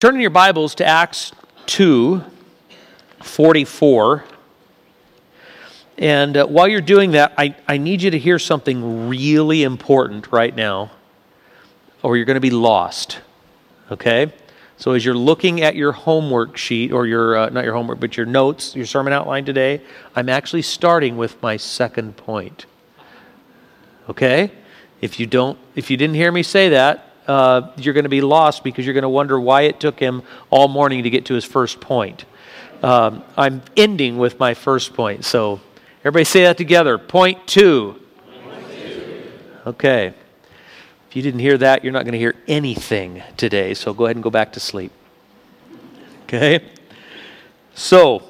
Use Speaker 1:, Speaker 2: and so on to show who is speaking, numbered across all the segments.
Speaker 1: Turn in your Bibles to Acts 2 44. And uh, while you're doing that, I, I need you to hear something really important right now, or you're going to be lost. Okay? So as you're looking at your homework sheet, or your, uh, not your homework, but your notes, your sermon outline today, I'm actually starting with my second point. Okay? If you don't, if you didn't hear me say that, uh, you're going to be lost because you're going to wonder why it took him all morning to get to his first point. Um, I'm ending with my first point. So, everybody say that together. Point two. Point two. Okay. If you didn't hear that, you're not going to hear anything today. So, go ahead and go back to sleep. Okay? So,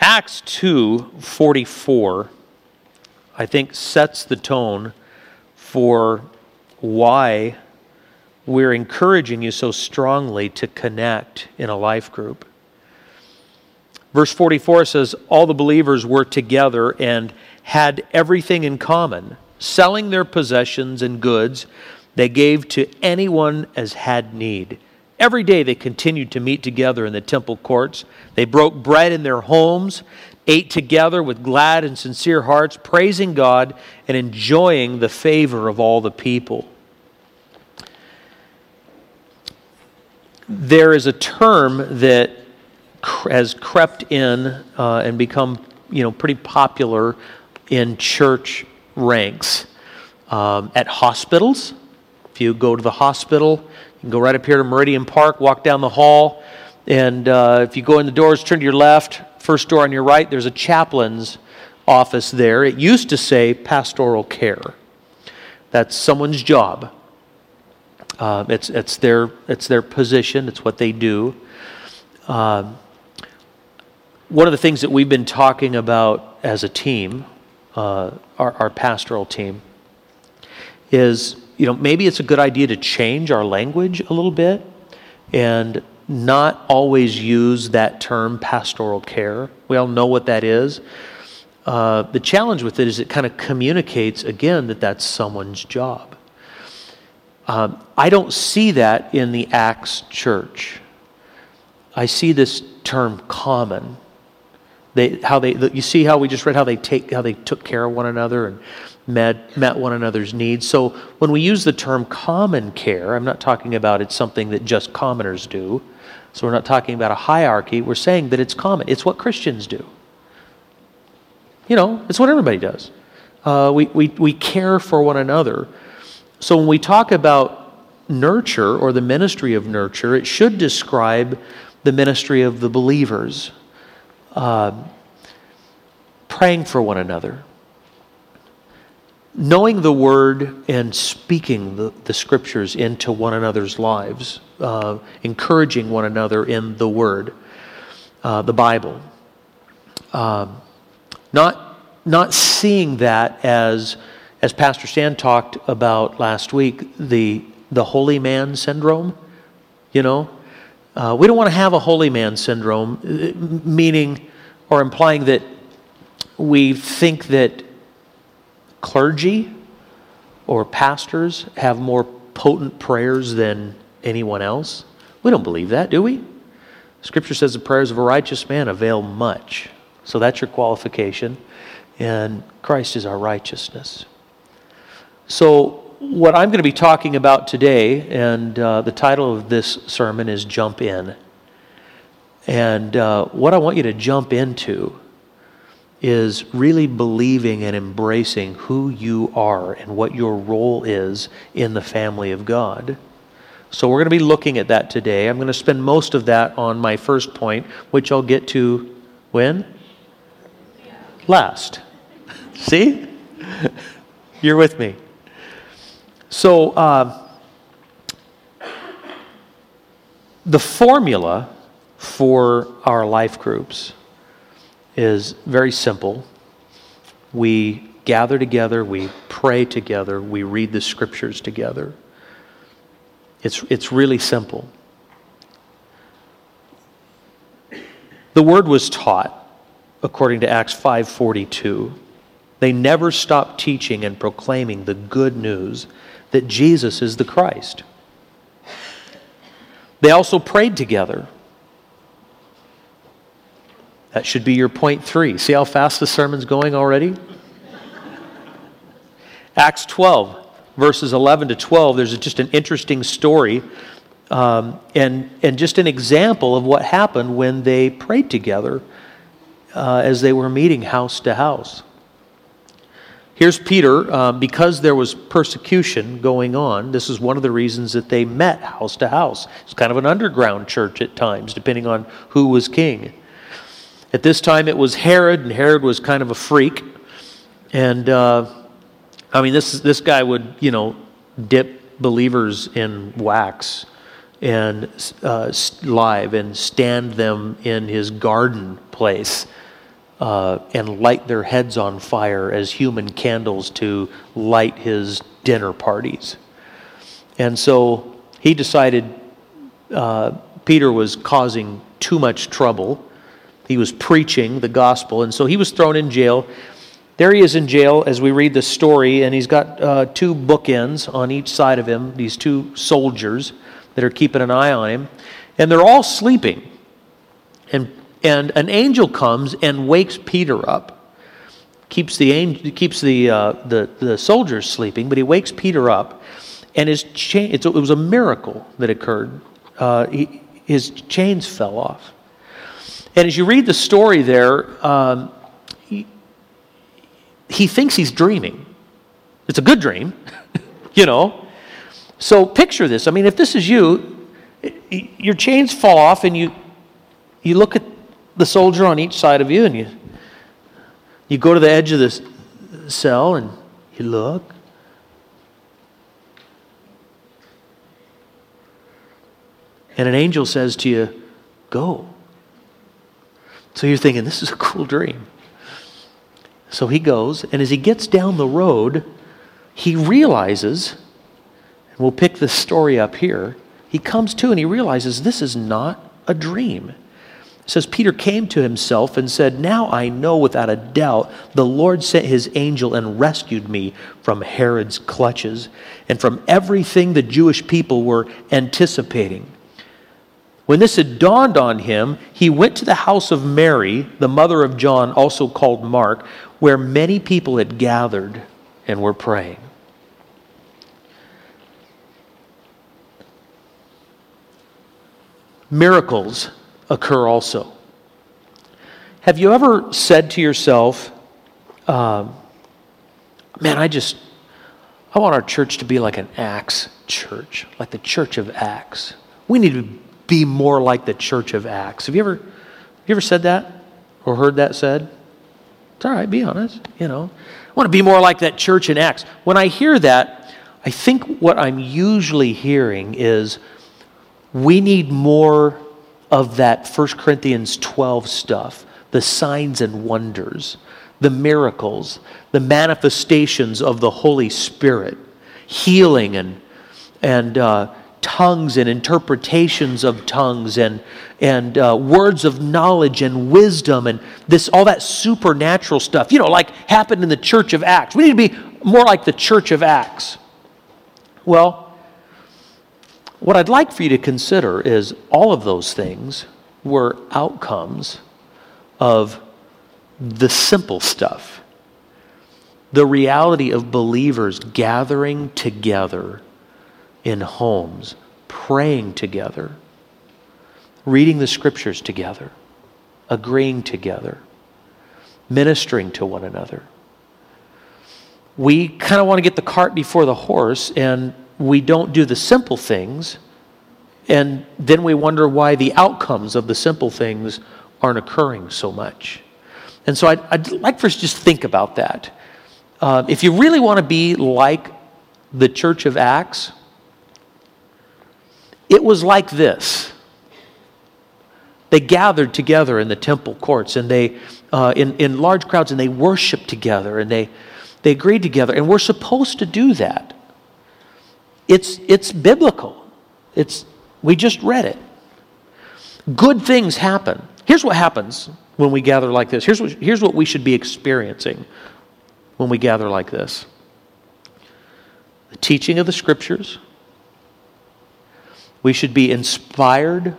Speaker 1: Acts 2 44, I think, sets the tone for why we're encouraging you so strongly to connect in a life group. Verse 44 says, All the believers were together and had everything in common. Selling their possessions and goods, they gave to anyone as had need. Every day they continued to meet together in the temple courts. They broke bread in their homes, ate together with glad and sincere hearts, praising God and enjoying the favor of all the people. There is a term that has crept in uh, and become you know pretty popular in church ranks. Um, at hospitals if you go to the hospital you can go right up here to meridian park walk down the hall and uh, if you go in the doors turn to your left first door on your right there's a chaplain's office there. It used to say pastoral care. That's someone's job uh, it's, it's, their, it's their position, it's what they do. Um, one of the things that we've been talking about as a team, uh, our, our pastoral team, is you know maybe it's a good idea to change our language a little bit and not always use that term pastoral care. We all know what that is. Uh, the challenge with it is it kind of communicates again that that's someone's job. Um, I don't see that in the Acts church. I see this term common. They, how they, you see how we just read how they take, how they took care of one another and met, met one another's needs. So when we use the term common care, I'm not talking about it's something that just commoners do. So we're not talking about a hierarchy. We're saying that it's common. It's what Christians do. You know, it's what everybody does. Uh, we, we, we care for one another. So when we talk about nurture or the ministry of nurture, it should describe the ministry of the believers, uh, praying for one another, knowing the word and speaking the, the scriptures into one another's lives, uh, encouraging one another in the word, uh, the Bible. Um, not, not seeing that as as Pastor Stan talked about last week, the, the holy man syndrome, you know, uh, we don't want to have a holy man syndrome, uh, meaning or implying that we think that clergy or pastors have more potent prayers than anyone else. We don't believe that, do we? Scripture says the prayers of a righteous man avail much. So that's your qualification. And Christ is our righteousness. So, what I'm going to be talking about today, and uh, the title of this sermon is Jump In. And uh, what I want you to jump into is really believing and embracing who you are and what your role is in the family of God. So, we're going to be looking at that today. I'm going to spend most of that on my first point, which I'll get to when? Last. See? You're with me. So, uh, the formula for our life groups is very simple. We gather together, we pray together, we read the scriptures together. It's, it's really simple. The word was taught according to Acts 5:42. They never stopped teaching and proclaiming the good news that Jesus is the Christ. They also prayed together. That should be your point three. See how fast the sermon's going already? Acts 12, verses 11 to 12, there's just an interesting story um, and, and just an example of what happened when they prayed together uh, as they were meeting house to house. Here's Peter, uh, because there was persecution going on, this is one of the reasons that they met house to house. It's kind of an underground church at times, depending on who was king. At this time, it was Herod, and Herod was kind of a freak. And, uh, I mean, this, this guy would, you know, dip believers in wax and uh, live and stand them in his garden place uh, and light their heads on fire as human candles to light his dinner parties. And so he decided uh, Peter was causing too much trouble. He was preaching the gospel, and so he was thrown in jail. There he is in jail as we read the story, and he's got uh, two bookends on each side of him, these two soldiers that are keeping an eye on him, and they're all sleeping. And and an angel comes and wakes Peter up. Keeps the, angel, keeps the, uh, the, the soldiers sleeping, but he wakes Peter up. And his chain, it was a miracle that occurred. Uh, he, his chains fell off. And as you read the story there, um, he, he thinks he's dreaming. It's a good dream, you know. So picture this. I mean, if this is you, your chains fall off and you, you look at the soldier on each side of you, and you, you go to the edge of the cell and you look. And an angel says to you, Go. So you're thinking, This is a cool dream. So he goes, and as he gets down the road, he realizes, and we'll pick this story up here. He comes to and he realizes this is not a dream says Peter came to himself and said, Now I know without a doubt the Lord sent his angel and rescued me from Herod's clutches and from everything the Jewish people were anticipating. When this had dawned on him, he went to the house of Mary, the mother of John, also called Mark, where many people had gathered and were praying. Miracles occur also. Have you ever said to yourself, um, man, I just, I want our church to be like an Acts church, like the church of Acts. We need to be more like the church of Acts. Have you ever, you ever said that or heard that said? It's all right, be honest, you know. I want to be more like that church in Acts. When I hear that, I think what I'm usually hearing is we need more of that 1 Corinthians 12 stuff the signs and wonders, the miracles, the manifestations of the Holy Spirit, healing and, and uh, tongues and interpretations of tongues and, and uh, words of knowledge and wisdom and this all that supernatural stuff. You know like happened in the church of acts. We need to be more like the church of acts. Well what I'd like for you to consider is all of those things were outcomes of the simple stuff. The reality of believers gathering together in homes, praying together, reading the scriptures together, agreeing together, ministering to one another. We kind of want to get the cart before the horse and we don't do the simple things, and then we wonder why the outcomes of the simple things aren't occurring so much. And so I'd, I'd like for us to just think about that. Uh, if you really want to be like the church of Acts, it was like this. They gathered together in the temple courts and they, uh, in, in large crowds, and they worshiped together and they, they agreed together. And we're supposed to do that. It's, it's biblical. It's, we just read it. Good things happen. Here's what happens when we gather like this. Here's what, here's what we should be experiencing when we gather like this the teaching of the scriptures, We should be inspired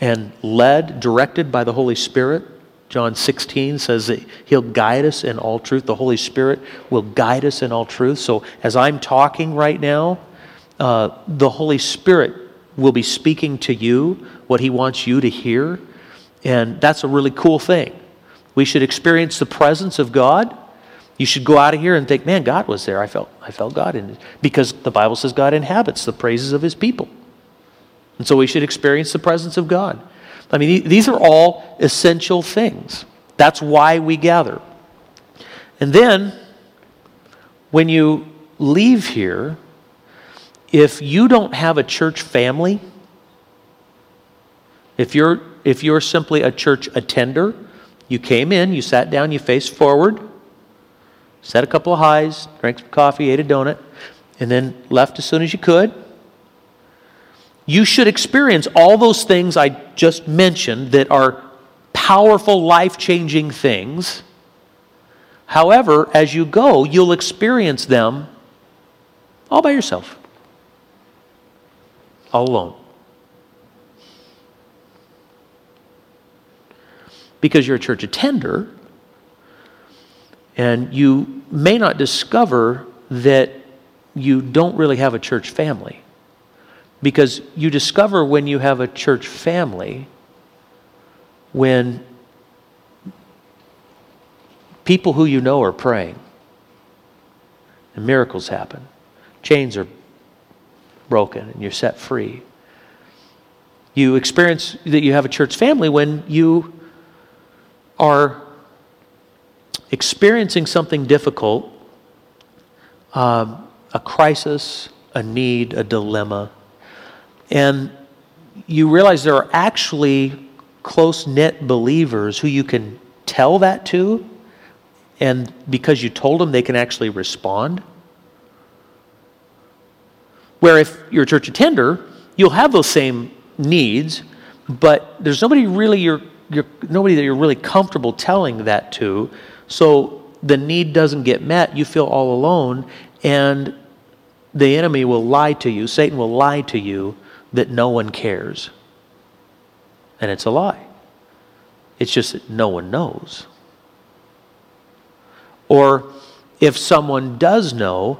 Speaker 1: and led, directed by the Holy Spirit. John 16 says that He'll guide us in all truth. The Holy Spirit will guide us in all truth. So as I'm talking right now, uh, the Holy Spirit will be speaking to you what He wants you to hear. And that's a really cool thing. We should experience the presence of God. You should go out of here and think, man, God was there. I felt, I felt God in it. Because the Bible says God inhabits the praises of His people. And so we should experience the presence of God. I mean, these are all essential things. That's why we gather. And then, when you leave here, if you don't have a church family, if you're, if you're simply a church attender, you came in, you sat down, you faced forward, said a couple of highs, drank some coffee, ate a donut, and then left as soon as you could you should experience all those things I just mentioned that are powerful, life changing things. However, as you go, you'll experience them all by yourself, alone. Because you're a church attender, and you may not discover that you don't really have a church family. Because you discover when you have a church family, when people who you know are praying, and miracles happen, chains are broken, and you're set free. You experience that you have a church family when you are experiencing something difficult, um, a crisis, a need, a dilemma and you realize there are actually close knit believers who you can tell that to, and because you told them, they can actually respond. Where if you're a church attender, you'll have those same needs, but there's nobody really you're, you're nobody that you're really comfortable telling that to. So the need doesn't get met, you feel all alone, and the enemy will lie to you, Satan will lie to you that no one cares. And it's a lie. It's just that no one knows. Or if someone does know,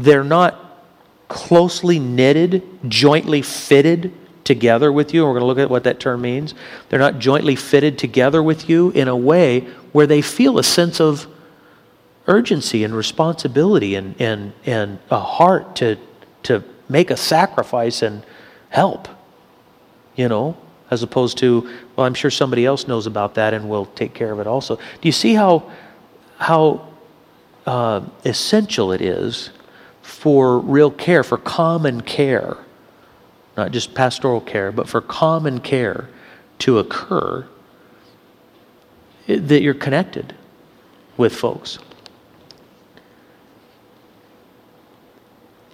Speaker 1: they're not closely knitted, jointly fitted together with you. We're going to look at what that term means. They're not jointly fitted together with you in a way where they feel a sense of urgency and responsibility and, and, and a heart to, to make a sacrifice and help, you know, as opposed to, well, I'm sure somebody else knows about that and will take care of it also. Do you see how, how uh, essential it is for real care, for common care, not just pastoral care, but for common care to occur, that you're connected with folks?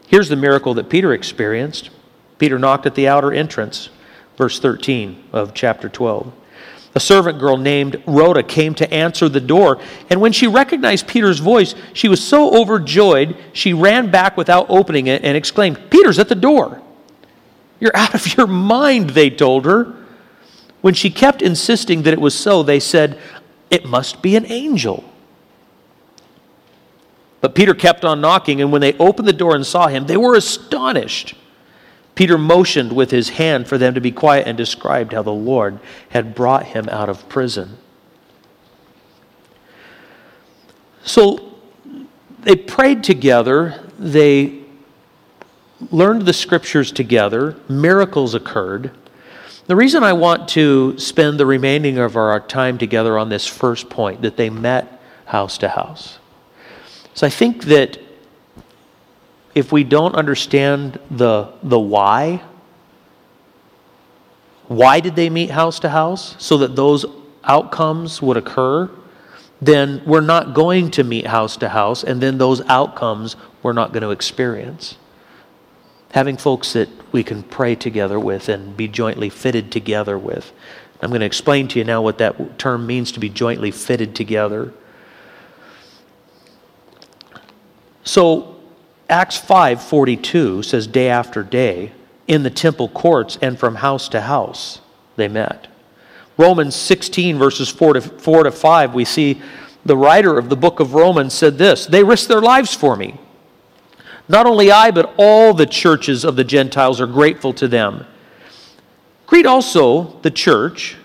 Speaker 1: Here's the miracle that Peter experienced. Peter knocked at the outer entrance, verse 13 of chapter 12. A servant girl named Rhoda came to answer the door, and when she recognized Peter's voice, she was so overjoyed she ran back without opening it and exclaimed, Peter's at the door. You're out of your mind, they told her. When she kept insisting that it was so, they said, It must be an angel. But Peter kept on knocking, and when they opened the door and saw him, they were astonished. Peter motioned with his hand for them to be quiet and described how the Lord had brought him out of prison. So they prayed together, they learned the scriptures together, miracles occurred. The reason I want to spend the remaining of our time together on this first point, that they met house to house, So I think that if we don't understand the, the why, why did they meet house to house so that those outcomes would occur, then we're not going to meet house to house, and then those outcomes we're not going to experience. Having folks that we can pray together with and be jointly fitted together with. I'm going to explain to you now what that term means to be jointly fitted together. So, Acts 5:42 says day after day in the temple courts and from house to house they met. Romans 16, verses 4 to, 4 to 5, we see the writer of the book of Romans said this They risked their lives for me. Not only I, but all the churches of the Gentiles are grateful to them. Greet also the church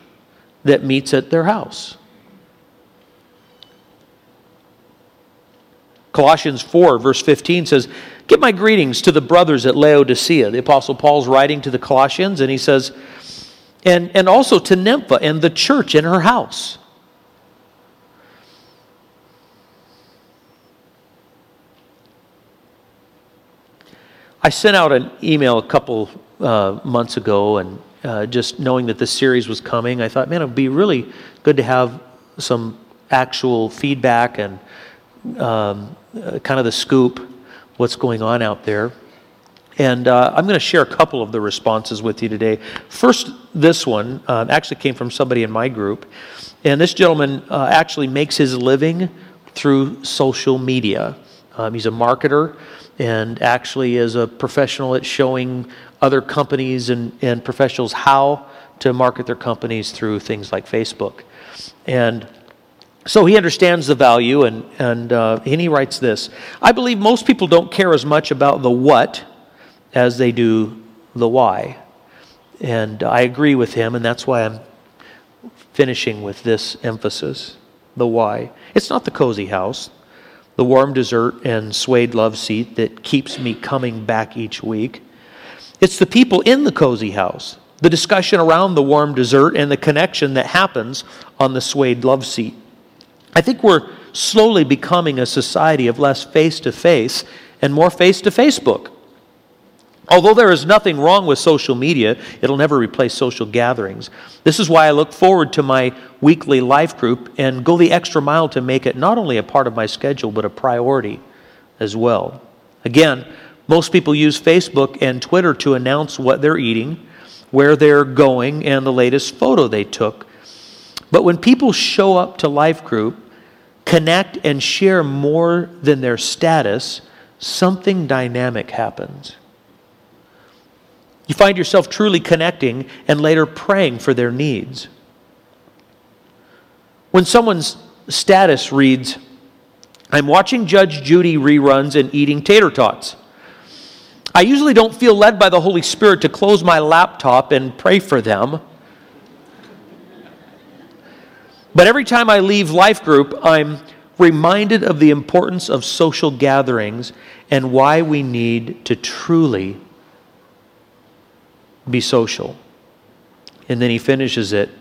Speaker 1: that meets at their house. Colossians 4, verse 15 says, Give my greetings to the brothers at Laodicea. The Apostle Paul's writing to the Colossians, and he says, and, and also to Nympha and the church in her house. I sent out an email a couple uh, months ago, and uh, just knowing that this series was coming, I thought, man, it would be really good to have some actual feedback and um, uh, kind of the scoop, what's going on out there. And uh, I'm going to share a couple of the responses with you today. First, this one uh, actually came from somebody in my group. And this gentleman uh, actually makes his living through social media. Um, he's a marketer and actually is a professional at showing other companies and, and professionals how to market their companies through things like Facebook. And so he understands the value, and, and, uh, and he writes this I believe most people don't care as much about the what as they do the why. And I agree with him, and that's why I'm finishing with this emphasis the why. It's not the cozy house, the warm dessert and suede love seat that keeps me coming back each week. It's the people in the cozy house, the discussion around the warm dessert, and the connection that happens on the suede love seat. I think we're slowly becoming a society of less face to face and more face to Facebook. Although there is nothing wrong with social media, it'll never replace social gatherings. This is why I look forward to my weekly life group and go the extra mile to make it not only a part of my schedule, but a priority as well. Again, most people use Facebook and Twitter to announce what they're eating, where they're going, and the latest photo they took. But when people show up to life group, connect and share more than their status, something dynamic happens. You find yourself truly connecting and later praying for their needs. When someone's status reads, I'm watching Judge Judy reruns and eating tater tots. I usually don't feel led by the Holy Spirit to close my laptop and pray for them. But every time I leave life group, I'm reminded of the importance of social gatherings and why we need to truly be social. And then he finishes it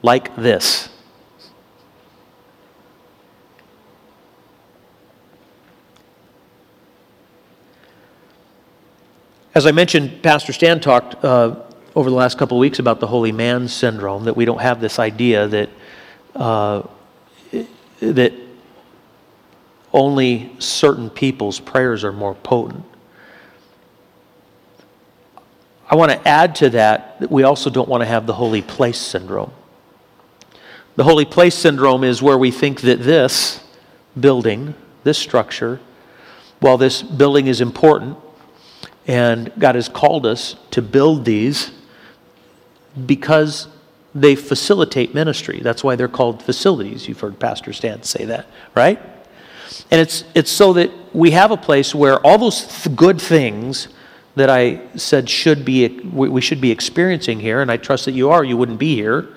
Speaker 1: like this. As I mentioned, Pastor Stan talked uh, over the last couple of weeks about the holy man syndrome, that we don't have this idea that uh, that only certain people's prayers are more potent. I want to add to that that we also don't want to have the holy place syndrome. The holy place syndrome is where we think that this building, this structure, while this building is important, and God has called us to build these because they facilitate ministry. That's why they're called facilities. You've heard Pastor Stan say that, right? And it's, it's so that we have a place where all those th- good things that I said should be, we should be experiencing here, and I trust that you are, you wouldn't be here.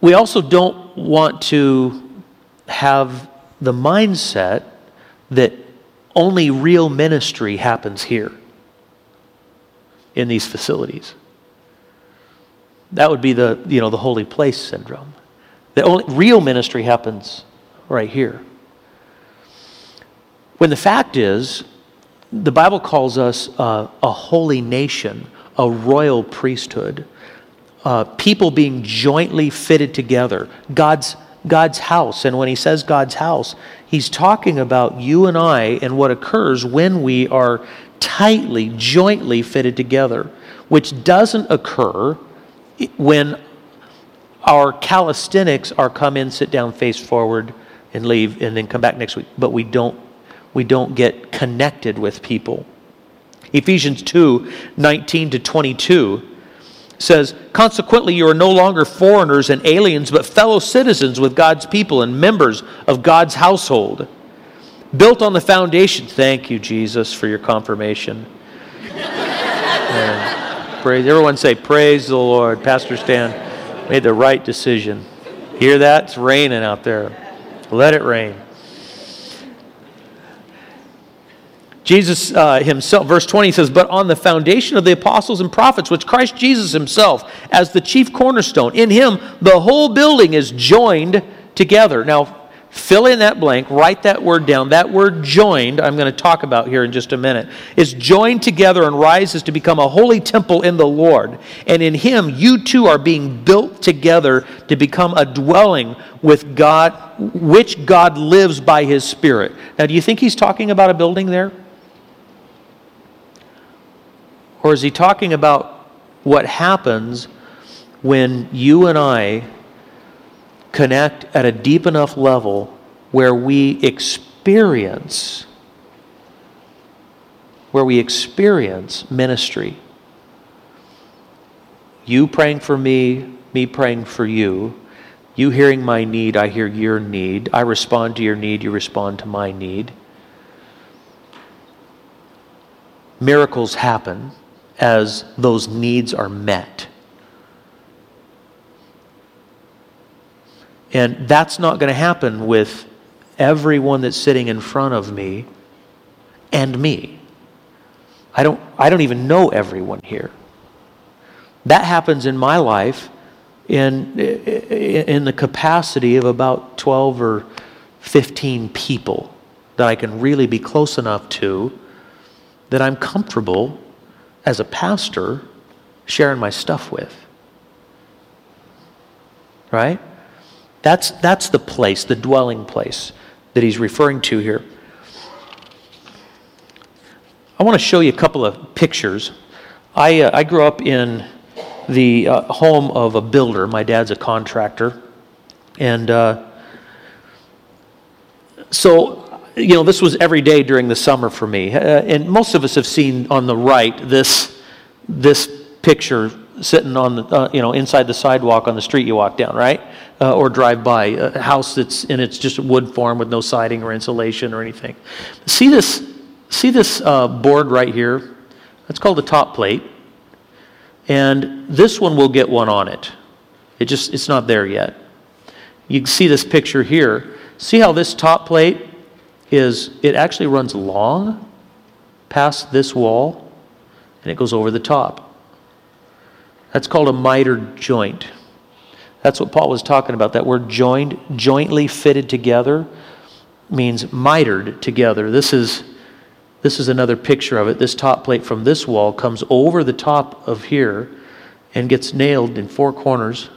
Speaker 1: We also don't want to have the mindset that only real ministry happens here in these facilities. That would be the, you know, the holy place syndrome. The only real ministry happens right here. When the fact is, the Bible calls us uh, a holy nation, a royal priesthood, uh, people being jointly fitted together, God's, God's house. And when he says God's house, he's talking about you and I and what occurs when we are tightly, jointly fitted together, which doesn't occur when our calisthenics are come in, sit down, face forward, and leave, and then come back next week, but we don't, we don't get connected with people. Ephesians 2 19 to 22 says, Consequently, you are no longer foreigners and aliens, but fellow citizens with God's people and members of God's household. Built on the foundation. Thank you, Jesus, for your confirmation. praise. Everyone say, Praise the Lord. Pastor Stan made the right decision. Hear that? It's raining out there. Let it rain. Jesus uh, himself, verse 20 says, But on the foundation of the apostles and prophets, which Christ Jesus himself, as the chief cornerstone, in him the whole building is joined together. Now, fill in that blank, write that word down. That word joined, I'm going to talk about here in just a minute, is joined together and rises to become a holy temple in the Lord. And in him, you two are being built together to become a dwelling with God, which God lives by his Spirit. Now, do you think he's talking about a building there? Or is he talking about what happens when you and I connect at a deep enough level where we experience where we experience ministry. You praying for me, me praying for you, you hearing my need, I hear your need. I respond to your need, you respond to my need. Miracles happen as those needs are met. And that's not going to happen with everyone that's sitting in front of me and me. I don't, I don't even know everyone here. That happens in my life in, in the capacity of about 12 or 15 people that I can really be close enough to that I'm comfortable as a pastor sharing my stuff with. Right? That's, that's the place, the dwelling place that he's referring to here. I want to show you a couple of pictures. I, uh, I grew up in the uh, home of a builder. My dad's a contractor. And uh, so you know, this was every day during the summer for me. Uh, and most of us have seen on the right this, this picture sitting on the, uh, you know, inside the sidewalk on the street you walk down, right? Uh, or drive by a house that's and it's just wood form with no siding or insulation or anything. See this, see this uh, board right here? That's called the top plate. And this one will get one on it. It just, it's not there yet. You can see this picture here. See how this top plate is it actually runs long past this wall and it goes over the top. That's called a mitered joint. That's what Paul was talking about. That word joined, jointly fitted together, means mitered together. This is, this is another picture of it. This top plate from this wall comes over the top of here and gets nailed in four corners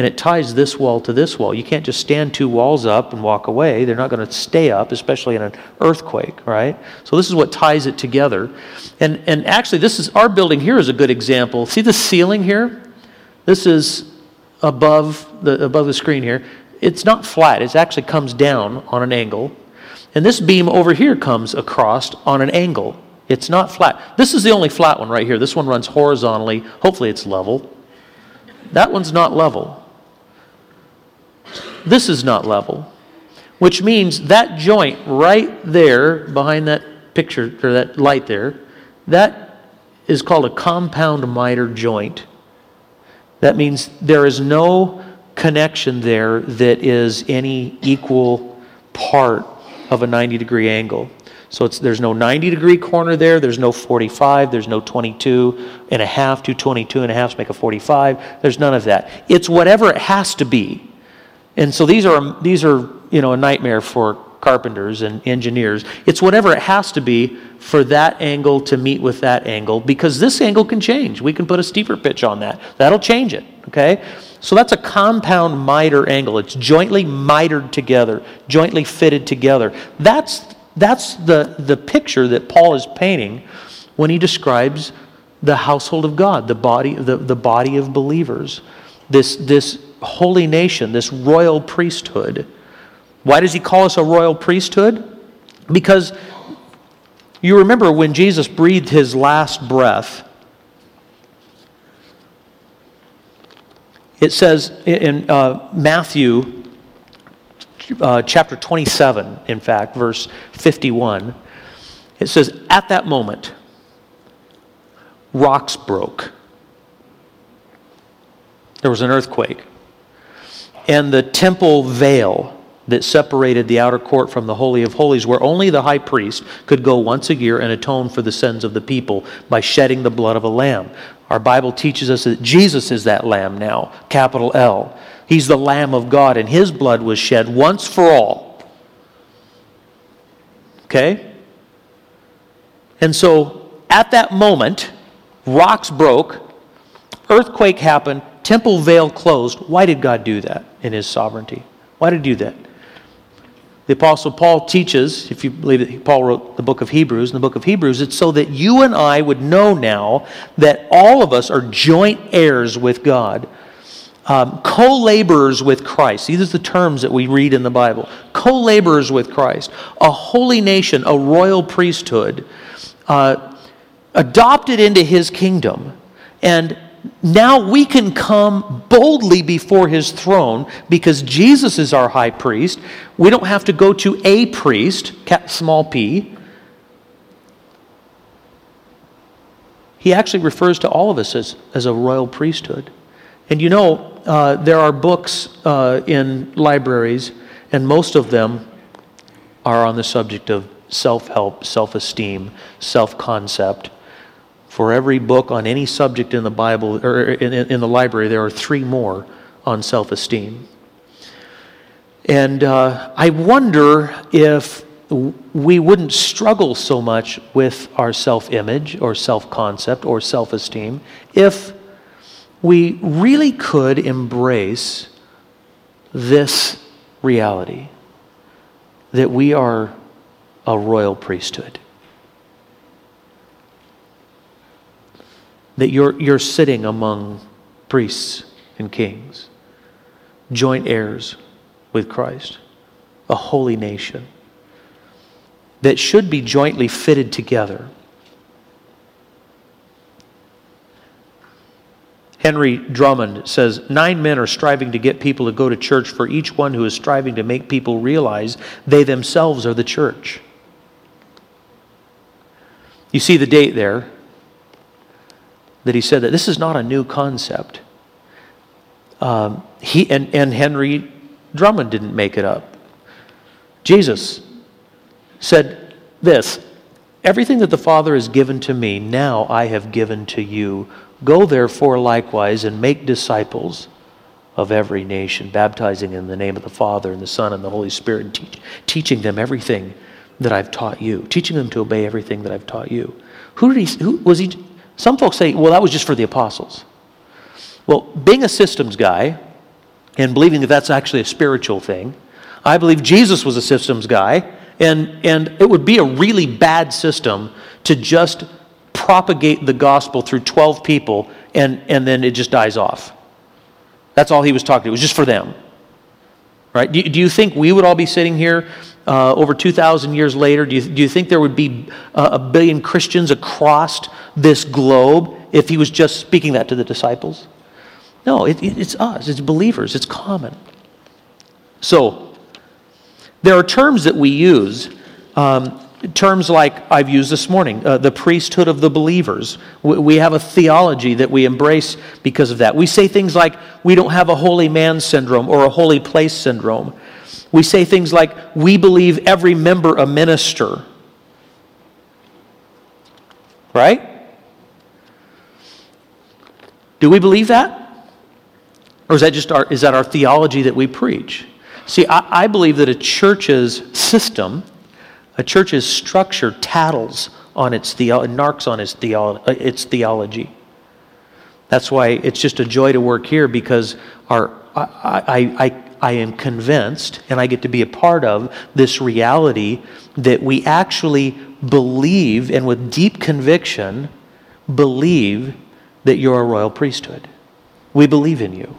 Speaker 1: and it ties this wall to this wall. You can't just stand two walls up and walk away. They're not going to stay up, especially in an earthquake, right? So this is what ties it together. And and actually this is our building here is a good example. See the ceiling here? This is above the above the screen here. It's not flat. It actually comes down on an angle. And this beam over here comes across on an angle. It's not flat. This is the only flat one right here. This one runs horizontally. Hopefully it's level. That one's not level this is not level, which means that joint right there behind that picture or that light there, that is called a compound miter joint. That means there is no connection there that is any equal part of a 90 degree angle. So there's no 90 degree corner there, there's no 45, there's no 22 and a half, two 22 and a half make a 45. There's none of that. It's whatever it has to be. And so these are, these are you know, a nightmare for carpenters and engineers. It's whatever it has to be for that angle to meet with that angle because this angle can change. We can put a steeper pitch on that. That'll change it, okay? So that's a compound miter angle. It's jointly mitered together, jointly fitted together. That's, that's the, the picture that Paul is painting when he describes the household of God, the body, the, the body of believers. This, this holy nation, this royal priesthood. Why does he call us a royal priesthood? Because You remember when Jesus breathed his last breath, it says in uh, Matthew uh, chapter 27, in fact, verse 51, it says, At that moment, rocks broke. There was an earthquake. And the temple veil that separated the outer court from the Holy of Holies, where only the high priest could go once a year and atone for the sins of the people by shedding the blood of a lamb. Our Bible teaches us that Jesus is that lamb now, capital L. He's the Lamb of God, and his blood was shed once for all. Okay? And so at that moment, rocks broke, earthquake happened, temple veil closed. Why did God do that in his sovereignty? Why did he do that? The Apostle Paul teaches, if you believe that Paul wrote the book of Hebrews, in the book of Hebrews, it's so that you and I would know now that all of us are joint heirs with God, um, co laborers with Christ. These are the terms that we read in the Bible co laborers with Christ, a holy nation, a royal priesthood, uh, adopted into his kingdom, and now we can come boldly before his throne because Jesus is our high priest. We don't have to go to a priest, small p. He actually refers to all of us as, as a royal priesthood. And you know, uh, there are books uh, in libraries, and most of them are on the subject of self help, self esteem, self concept for every book on any subject in the Bible or in, in the library, there are three more on self esteem. And uh, I wonder if we wouldn't struggle so much with our self image or self concept or self esteem if we really could embrace this reality that we are a royal priesthood. That you're, you're sitting among priests and kings, joint heirs with Christ, a holy nation that should be jointly fitted together. Henry Drummond says Nine men are striving to get people to go to church for each one who is striving to make people realize they themselves are the church. You see the date there that he said that this is not a new concept. Um, he, and, and Henry Drummond didn't make it up. Jesus said this Everything that the Father has given to me, now I have given to you. Go therefore likewise and make disciples of every nation, baptizing in the name of the Father and the Son and the Holy Spirit, and teach, teaching them everything that I've taught you, teaching them to obey everything that I've taught you. Who did he? Who was he? Some folks say, well, that was just for the apostles. Well, being a systems guy and believing that that's actually a spiritual thing, I believe Jesus was a systems guy, and, and it would be a really bad system to just propagate the gospel through 12 people and, and then it just dies off. That's all he was talking to. It was just for them. Right? Do, do you think we would all be sitting here uh, over 2,000 years later? Do you, do you think there would be a billion Christians across this globe if he was just speaking that to the disciples? No, it, it's us, it's believers, it's common. So, there are terms that we use. Um, terms like I've used this morning, uh, the priesthood of the believers. We, we, have a theology that we embrace because of that. We say things like we don't have a holy man syndrome or a holy place syndrome. We say things like we believe every member a minister. Right? Do we believe that? Or is that just our, is that our theology that we preach? See, I, I believe that a church's system a church's structure tattles on its theology, narks on its, its theology. That's why it's just a joy to work here because our, I, I, I, I am convinced, and I get to be a part of this reality that we actually believe, and with deep conviction, believe that you're a royal priesthood. We believe in you.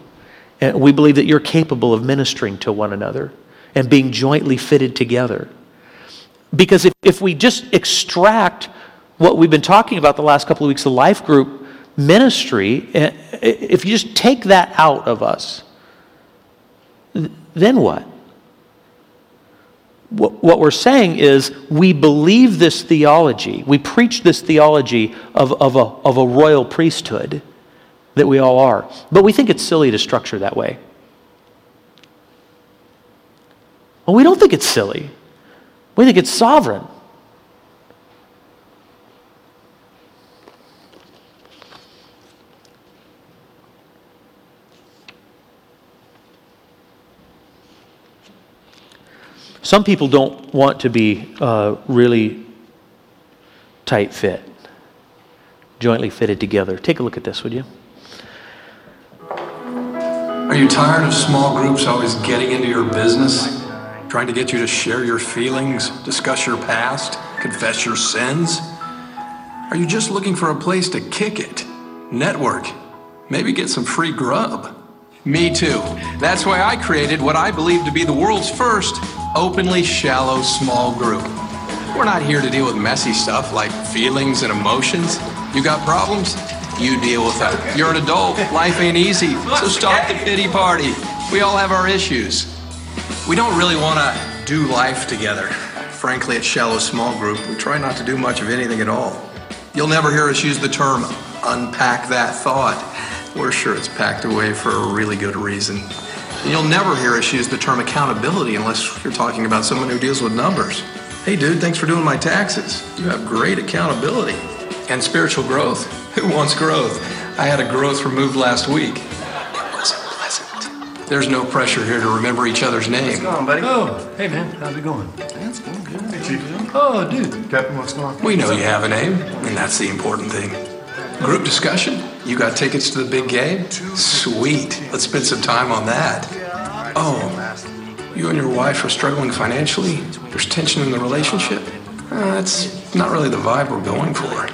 Speaker 1: And we believe that you're capable of ministering to one another and being jointly fitted together. Because if, if we just extract what we've been talking about the last couple of weeks, the life group ministry, eh, if you just take that out of us, then what? What we're saying is we believe this theology, we preach this theology of, of, a, of a royal priesthood that we all are, but we think it's silly to structure that way. Well, we don't think it's silly. We think it's sovereign. Some people don't want to be uh, really tight fit, jointly fitted together. Take a look at this, would you?
Speaker 2: Are you tired of small groups always getting into your business? Trying to get you to share your feelings, discuss your past, confess your sins? Are you just looking for a place to kick it, network, maybe get some free grub? Me too. That's why I created what I believe to be the world's first openly shallow small group. We're not here to deal with messy stuff like feelings and emotions. You got problems? You deal with them. You're an adult. Life ain't easy. So start the pity party. We all have our issues. We don't really want to do life together. Frankly, at Shallow Small Group, we try not to do much of anything at all. You'll never hear us use the term unpack that thought. We're sure it's packed away for a really good reason. You'll never hear us use the term accountability unless you're talking about someone who deals with numbers. Hey, dude, thanks for doing my taxes. You have great accountability and spiritual growth. Who wants growth? I had a growth removed last week. It wasn't pleasant. There's no pressure here to remember each other's name.
Speaker 3: What's going on, buddy?
Speaker 4: Oh, hey man, how's it going?
Speaker 3: That's going good.
Speaker 4: Hey, Chief. Oh, dude.
Speaker 3: Captain, what's going on?
Speaker 2: We know you have a name, and that's the important thing. Group discussion? You got tickets to the big game? Sweet. Let's spend some time on that. Oh, you and your wife are struggling financially? There's tension in the relationship? Uh, that's not really the vibe we're going for.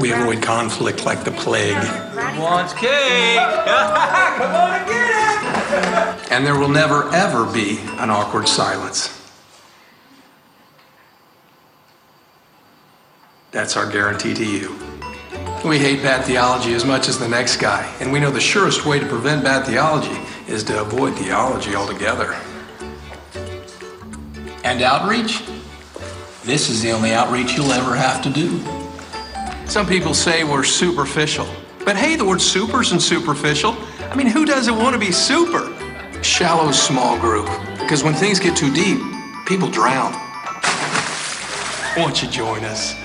Speaker 2: We avoid conflict like the plague.
Speaker 4: Wants cake? Come on and get it!
Speaker 2: And there will never, ever be an awkward silence. That's our guarantee to you. We hate bad theology as much as the next guy, and we know the surest way to prevent bad theology is to avoid theology altogether. And outreach? This is the only outreach you'll ever have to do. Some people say we're superficial. But hey, the word super isn't superficial. I mean, who doesn't want to be super? Shallow, small group. Because when things get too deep, people drown. Won't you join us?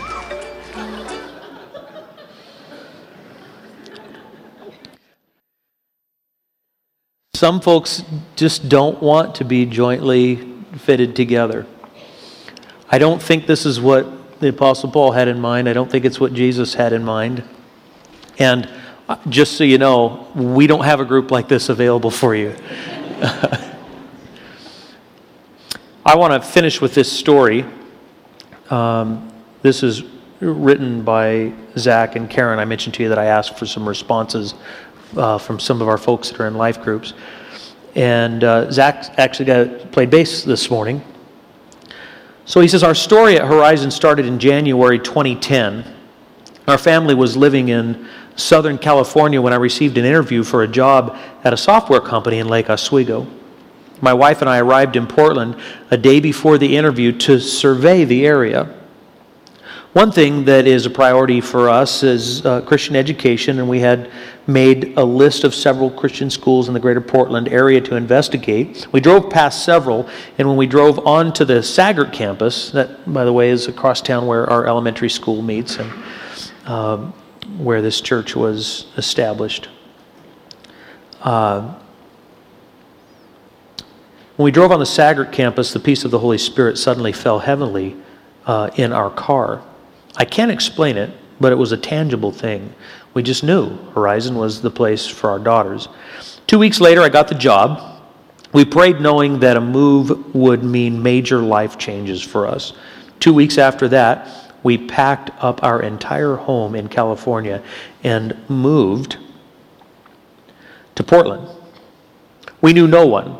Speaker 1: Some folks just don't want to be jointly fitted together. I don't think this is what the Apostle Paul had in mind. I don't think it's what Jesus had in mind. And uh, just so you know, we don't have a group like this available for you. I want to finish with this story. Um, this is written by Zach and Karen. I mentioned to you that I asked for some responses uh, from some of our folks that are in life groups. And uh, Zach actually got, played bass this morning. So he says, Our story at Horizon started in January 2010. Our family was living in Southern California when I received an interview for a job at a software company in Lake Oswego. My wife and I arrived in Portland a day before the interview to survey the area. One thing that is a priority for us is uh, Christian education, and we had made a list of several Christian schools in the greater Portland area to investigate. We drove past several, and when we drove onto the Saggart campus, that, by the way, is across town where our elementary school meets and um, where this church was established. Uh, when we drove on the Saggart campus, the peace of the Holy Spirit suddenly fell heavily uh, in our car. I can't explain it, but it was a tangible thing. We just knew Horizon was the place for our daughters. Two weeks later, I got the job. We prayed knowing that a move would mean major life changes for us. Two weeks after that, we packed up our entire home in California and moved to Portland. We knew no one.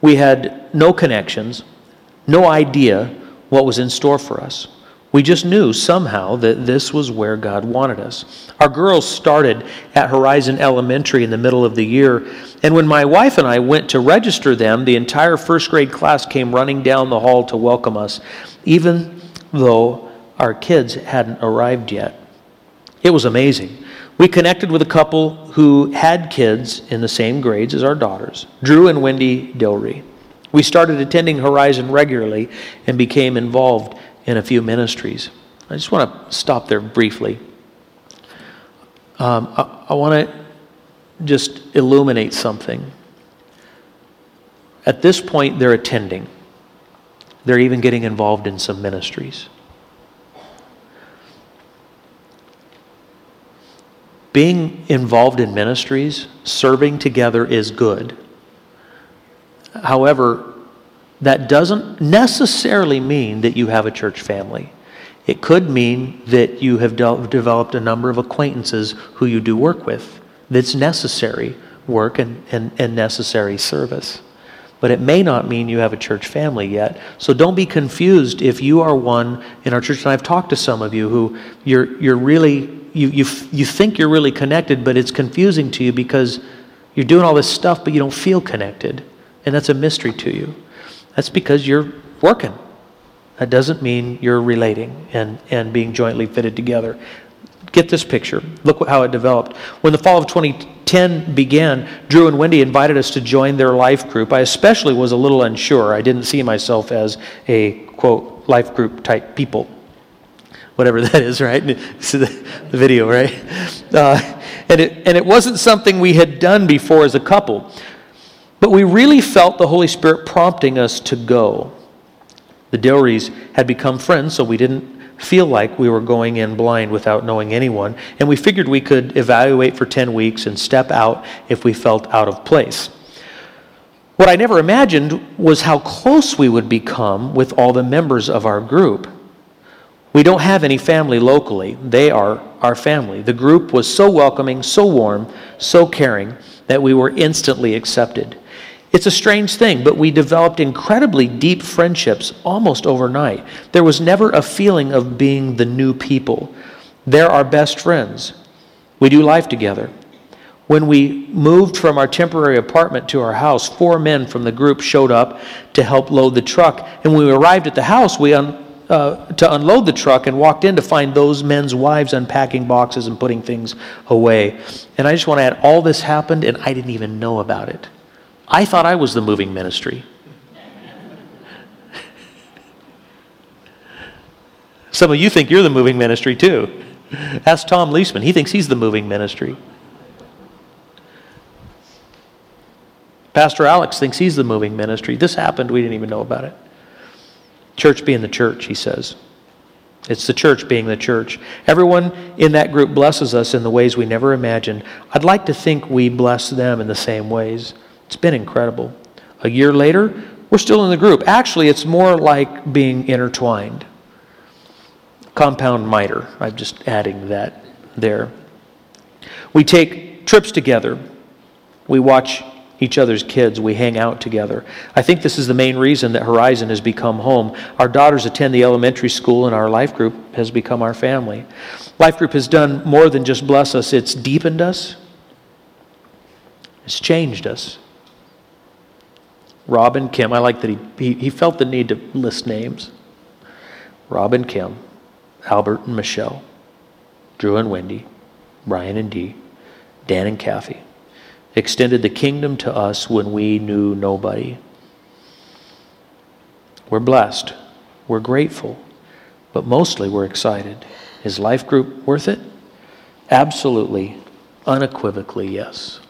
Speaker 1: We had no connections, no idea what was in store for us. We just knew somehow that this was where God wanted us. Our girls started at Horizon Elementary in the middle of the year, and when my wife and I went to register them, the entire first grade class came running down the hall to welcome us, even though our kids hadn't arrived yet. It was amazing. We connected with a couple who had kids in the same grades as our daughters, Drew and Wendy Dilry. We started attending Horizon regularly and became involved in a few ministries. I just want to stop there briefly. Um, I, I want to just illuminate something. At this point, they're attending, they're even getting involved in some ministries. Being involved in ministries, serving together is good. However, that doesn't necessarily mean that you have a church family. It could mean that you have de- developed a number of acquaintances who you do work with. That's necessary work and, and, and necessary service. But it may not mean you have a church family yet. So don't be confused if you are one in our church. And I've talked to some of you who you're, you're really, you, you, you think you're really connected, but it's confusing to you because you're doing all this stuff, but you don't feel connected. And that's a mystery to you. That's because you're working. That doesn't mean you're relating and, and being jointly fitted together. Get this picture. Look how it developed. When the fall of 2010 began, Drew and Wendy invited us to join their life group. I especially was a little unsure. I didn't see myself as a, quote, life group type people. Whatever that is, right? See the, the video, right? Uh, and, it, and it wasn't something we had done before as a couple. But we really felt the Holy Spirit prompting us to go. The Dilrys had become friends, so we didn't feel like we were going in blind without knowing anyone, and we figured we could evaluate for 10 weeks and step out if we felt out of place. What I never imagined was how close we would become with all the members of our group. We don't have any family locally, they are our family. The group was so welcoming, so warm, so caring that we were instantly accepted. It's a strange thing, but we developed incredibly deep friendships almost overnight. There was never a feeling of being the new people. They're our best friends. We do life together. When we moved from our temporary apartment to our house, four men from the group showed up to help load the truck. And when we arrived at the house, we un- uh, to unload the truck and walked in to find those men's wives unpacking boxes and putting things away. And I just want to add, all this happened, and I didn't even know about it. I thought I was the moving ministry. Some of you think you're the moving ministry too. Ask Tom Leisman. He thinks he's the moving ministry. Pastor Alex thinks he's the moving ministry. This happened, we didn't even know about it. Church being the church, he says. It's the church being the church. Everyone in that group blesses us in the ways we never imagined. I'd like to think we bless them in the same ways. It's been incredible. A year later, we're still in the group. Actually, it's more like being intertwined. Compound miter. I'm just adding that there. We take trips together. We watch each other's kids. We hang out together. I think this is the main reason that Horizon has become home. Our daughters attend the elementary school, and our life group has become our family. Life group has done more than just bless us, it's deepened us, it's changed us. Rob and Kim, I like that he, he, he felt the need to list names. Rob and Kim, Albert and Michelle, Drew and Wendy, Brian and Dee, Dan and Kathy extended the kingdom to us when we knew nobody. We're blessed. We're grateful. But mostly we're excited. Is life group worth it? Absolutely, unequivocally, yes.